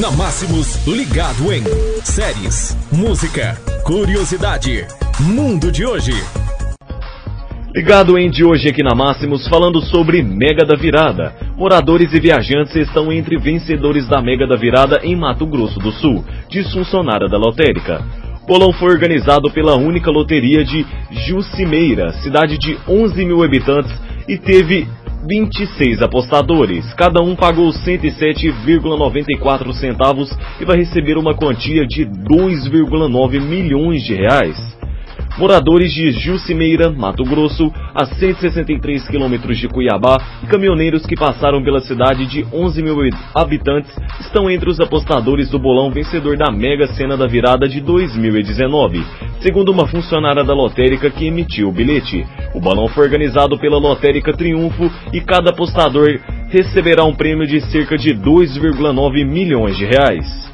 Na Máximos, ligado em séries, música, curiosidade, mundo de hoje. Ligado em de hoje aqui na Máximos, falando sobre Mega da Virada. Moradores e viajantes estão entre vencedores da Mega da Virada em Mato Grosso do Sul, diz funcionária da lotérica. O bolão foi organizado pela única loteria de Jucimeira, cidade de 11 mil habitantes, e teve 26 apostadores. Cada um pagou 107,94 centavos e vai receber uma quantia de 2,9 milhões de reais. Moradores de Jucimeira, Mato Grosso, a 163 quilômetros de Cuiabá, e caminhoneiros que passaram pela cidade de 11 mil habitantes estão entre os apostadores do bolão vencedor da Mega Sena da Virada de 2019, segundo uma funcionária da lotérica que emitiu o bilhete. O bolão foi organizado pela Lotérica Triunfo e cada apostador receberá um prêmio de cerca de 2,9 milhões de reais.